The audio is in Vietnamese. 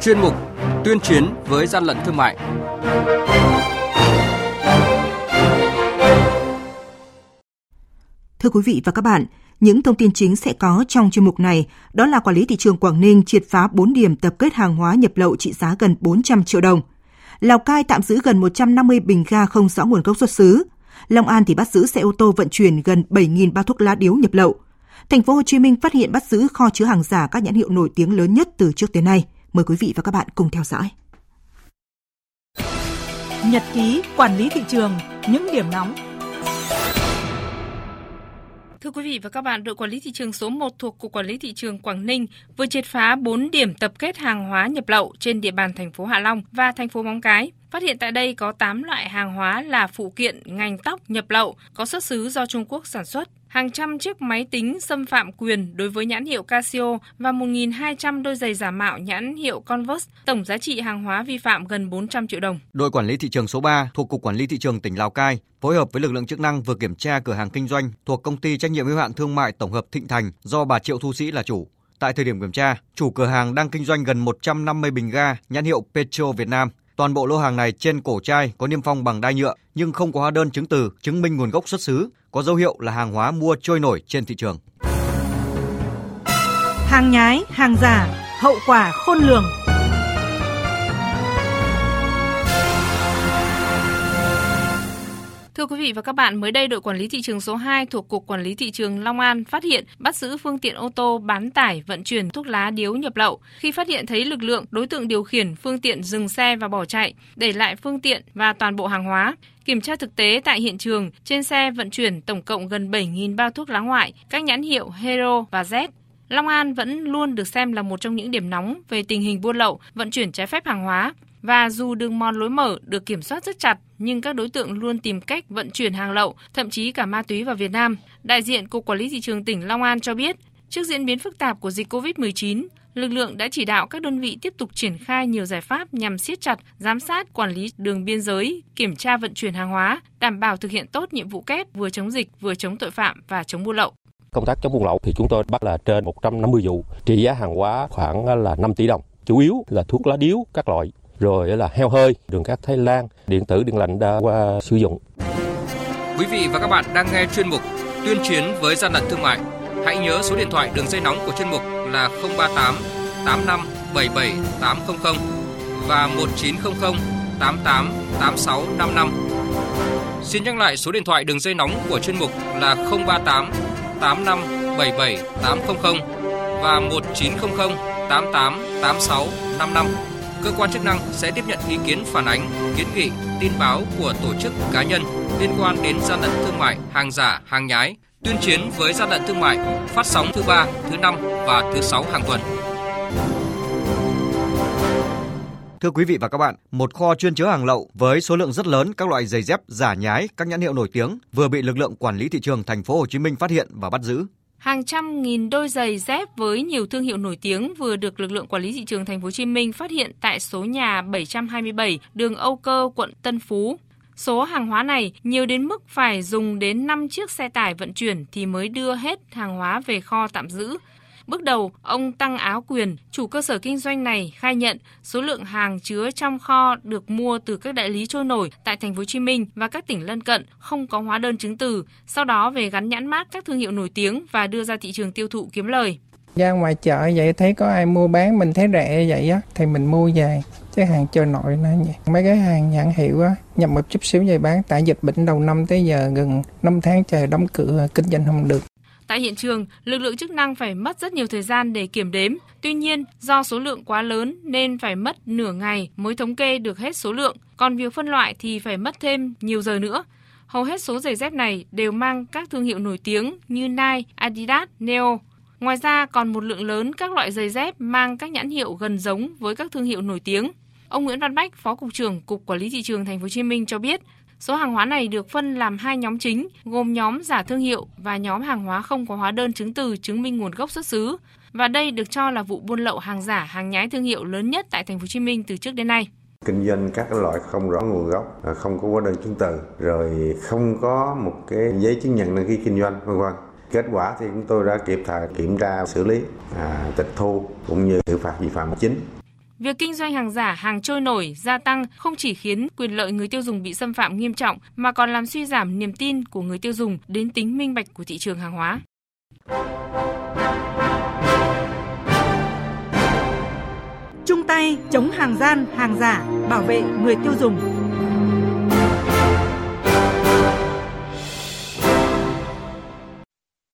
chuyên mục Tuyên chiến với gian lận thương mại. Thưa quý vị và các bạn, những thông tin chính sẽ có trong chuyên mục này đó là quản lý thị trường Quảng Ninh triệt phá 4 điểm tập kết hàng hóa nhập lậu trị giá gần 400 triệu đồng. Lào Cai tạm giữ gần 150 bình ga không rõ nguồn gốc xuất xứ. Long An thì bắt giữ xe ô tô vận chuyển gần 7.000 bao thuốc lá điếu nhập lậu. Thành phố Hồ Chí Minh phát hiện bắt giữ kho chứa hàng giả các nhãn hiệu nổi tiếng lớn nhất từ trước tới nay. Mời quý vị và các bạn cùng theo dõi. Nhật ký quản lý thị trường, những điểm nóng Thưa quý vị và các bạn, đội quản lý thị trường số 1 thuộc Cục Quản lý thị trường Quảng Ninh vừa triệt phá 4 điểm tập kết hàng hóa nhập lậu trên địa bàn thành phố Hạ Long và thành phố Móng Cái. Phát hiện tại đây có 8 loại hàng hóa là phụ kiện ngành tóc nhập lậu có xuất xứ do Trung Quốc sản xuất hàng trăm chiếc máy tính xâm phạm quyền đối với nhãn hiệu Casio và 1.200 đôi giày giả mạo nhãn hiệu Converse, tổng giá trị hàng hóa vi phạm gần 400 triệu đồng. Đội quản lý thị trường số 3 thuộc Cục Quản lý Thị trường tỉnh Lào Cai phối hợp với lực lượng chức năng vừa kiểm tra cửa hàng kinh doanh thuộc công ty trách nhiệm hữu hạn thương mại tổng hợp Thịnh Thành do bà Triệu Thu Sĩ là chủ. Tại thời điểm kiểm tra, chủ cửa hàng đang kinh doanh gần 150 bình ga nhãn hiệu Petro Việt Nam Toàn bộ lô hàng này trên cổ chai có niêm phong bằng đai nhựa nhưng không có hóa đơn chứng từ chứng minh nguồn gốc xuất xứ, có dấu hiệu là hàng hóa mua trôi nổi trên thị trường. Hàng nhái, hàng giả, hậu quả khôn lường. Thưa quý vị và các bạn, mới đây đội quản lý thị trường số 2 thuộc Cục Quản lý Thị trường Long An phát hiện bắt giữ phương tiện ô tô bán tải vận chuyển thuốc lá điếu nhập lậu. Khi phát hiện thấy lực lượng, đối tượng điều khiển phương tiện dừng xe và bỏ chạy, để lại phương tiện và toàn bộ hàng hóa. Kiểm tra thực tế tại hiện trường, trên xe vận chuyển tổng cộng gần 7.000 bao thuốc lá ngoại, các nhãn hiệu Hero và Z. Long An vẫn luôn được xem là một trong những điểm nóng về tình hình buôn lậu, vận chuyển trái phép hàng hóa. Và dù đường mòn lối mở được kiểm soát rất chặt, nhưng các đối tượng luôn tìm cách vận chuyển hàng lậu, thậm chí cả ma túy vào Việt Nam. Đại diện Cục Quản lý Thị trường tỉnh Long An cho biết, trước diễn biến phức tạp của dịch COVID-19, lực lượng đã chỉ đạo các đơn vị tiếp tục triển khai nhiều giải pháp nhằm siết chặt, giám sát, quản lý đường biên giới, kiểm tra vận chuyển hàng hóa, đảm bảo thực hiện tốt nhiệm vụ kép vừa chống dịch, vừa chống tội phạm và chống buôn lậu. Công tác chống buôn lậu thì chúng tôi bắt là trên 150 vụ, trị giá hàng hóa khoảng là 5 tỷ đồng, chủ yếu là thuốc lá điếu các loại rồi là heo hơi, đường cát Thái Lan, điện tử điện lạnh đã qua sử dụng. Quý vị và các bạn đang nghe chuyên mục Tuyên chiến với gian lận thương mại. Hãy nhớ số điện thoại đường dây nóng của chuyên mục là 038 85 77 800 và 1900 88 86 55. Xin nhắc lại số điện thoại đường dây nóng của chuyên mục là 038 85 77 800 và 1900 88 86 55 cơ quan chức năng sẽ tiếp nhận ý kiến phản ánh, kiến nghị, tin báo của tổ chức cá nhân liên quan đến gian lận thương mại, hàng giả, hàng nhái, tuyên chiến với gian lận thương mại, phát sóng thứ ba, thứ năm và thứ sáu hàng tuần. Thưa quý vị và các bạn, một kho chuyên chứa hàng lậu với số lượng rất lớn các loại giày dép giả nhái, các nhãn hiệu nổi tiếng vừa bị lực lượng quản lý thị trường thành phố Hồ Chí Minh phát hiện và bắt giữ. Hàng trăm nghìn đôi giày dép với nhiều thương hiệu nổi tiếng vừa được lực lượng quản lý thị trường thành phố Hồ Chí Minh phát hiện tại số nhà 727 đường Âu Cơ, quận Tân Phú. Số hàng hóa này nhiều đến mức phải dùng đến 5 chiếc xe tải vận chuyển thì mới đưa hết hàng hóa về kho tạm giữ. Bước đầu, ông Tăng Áo Quyền, chủ cơ sở kinh doanh này khai nhận số lượng hàng chứa trong kho được mua từ các đại lý trôi nổi tại thành phố Hồ Chí Minh và các tỉnh lân cận không có hóa đơn chứng từ, sau đó về gắn nhãn mát các thương hiệu nổi tiếng và đưa ra thị trường tiêu thụ kiếm lời. Ra ngoài chợ vậy thấy có ai mua bán mình thấy rẻ vậy á thì mình mua về chứ hàng trôi nổi nó vậy. Mấy cái hàng nhãn hiệu á nhập một chút xíu về bán tại dịch bệnh đầu năm tới giờ gần 5 tháng trời đóng cửa kinh doanh không được. Tại hiện trường, lực lượng chức năng phải mất rất nhiều thời gian để kiểm đếm. Tuy nhiên, do số lượng quá lớn nên phải mất nửa ngày mới thống kê được hết số lượng. Còn việc phân loại thì phải mất thêm nhiều giờ nữa. Hầu hết số giày dép này đều mang các thương hiệu nổi tiếng như Nike, Adidas, Neo. Ngoài ra còn một lượng lớn các loại giày dép mang các nhãn hiệu gần giống với các thương hiệu nổi tiếng. Ông Nguyễn Văn Bách, Phó cục trưởng Cục Quản lý thị trường Thành phố Hồ Chí Minh cho biết, Số hàng hóa này được phân làm hai nhóm chính, gồm nhóm giả thương hiệu và nhóm hàng hóa không có hóa đơn chứng từ chứng minh nguồn gốc xuất xứ. Và đây được cho là vụ buôn lậu hàng giả, hàng nhái thương hiệu lớn nhất tại thành phố Hồ Chí Minh từ trước đến nay kinh doanh các loại không rõ nguồn gốc, không có hóa đơn chứng từ, rồi không có một cái giấy chứng nhận đăng ký kinh doanh, vân vân. Kết quả thì chúng tôi đã kịp thời kiểm tra, xử lý, à, tịch thu cũng như xử phạt vi phạm chính. Việc kinh doanh hàng giả, hàng trôi nổi gia tăng không chỉ khiến quyền lợi người tiêu dùng bị xâm phạm nghiêm trọng mà còn làm suy giảm niềm tin của người tiêu dùng đến tính minh bạch của thị trường hàng hóa. Chung tay chống hàng gian, hàng giả, bảo vệ người tiêu dùng.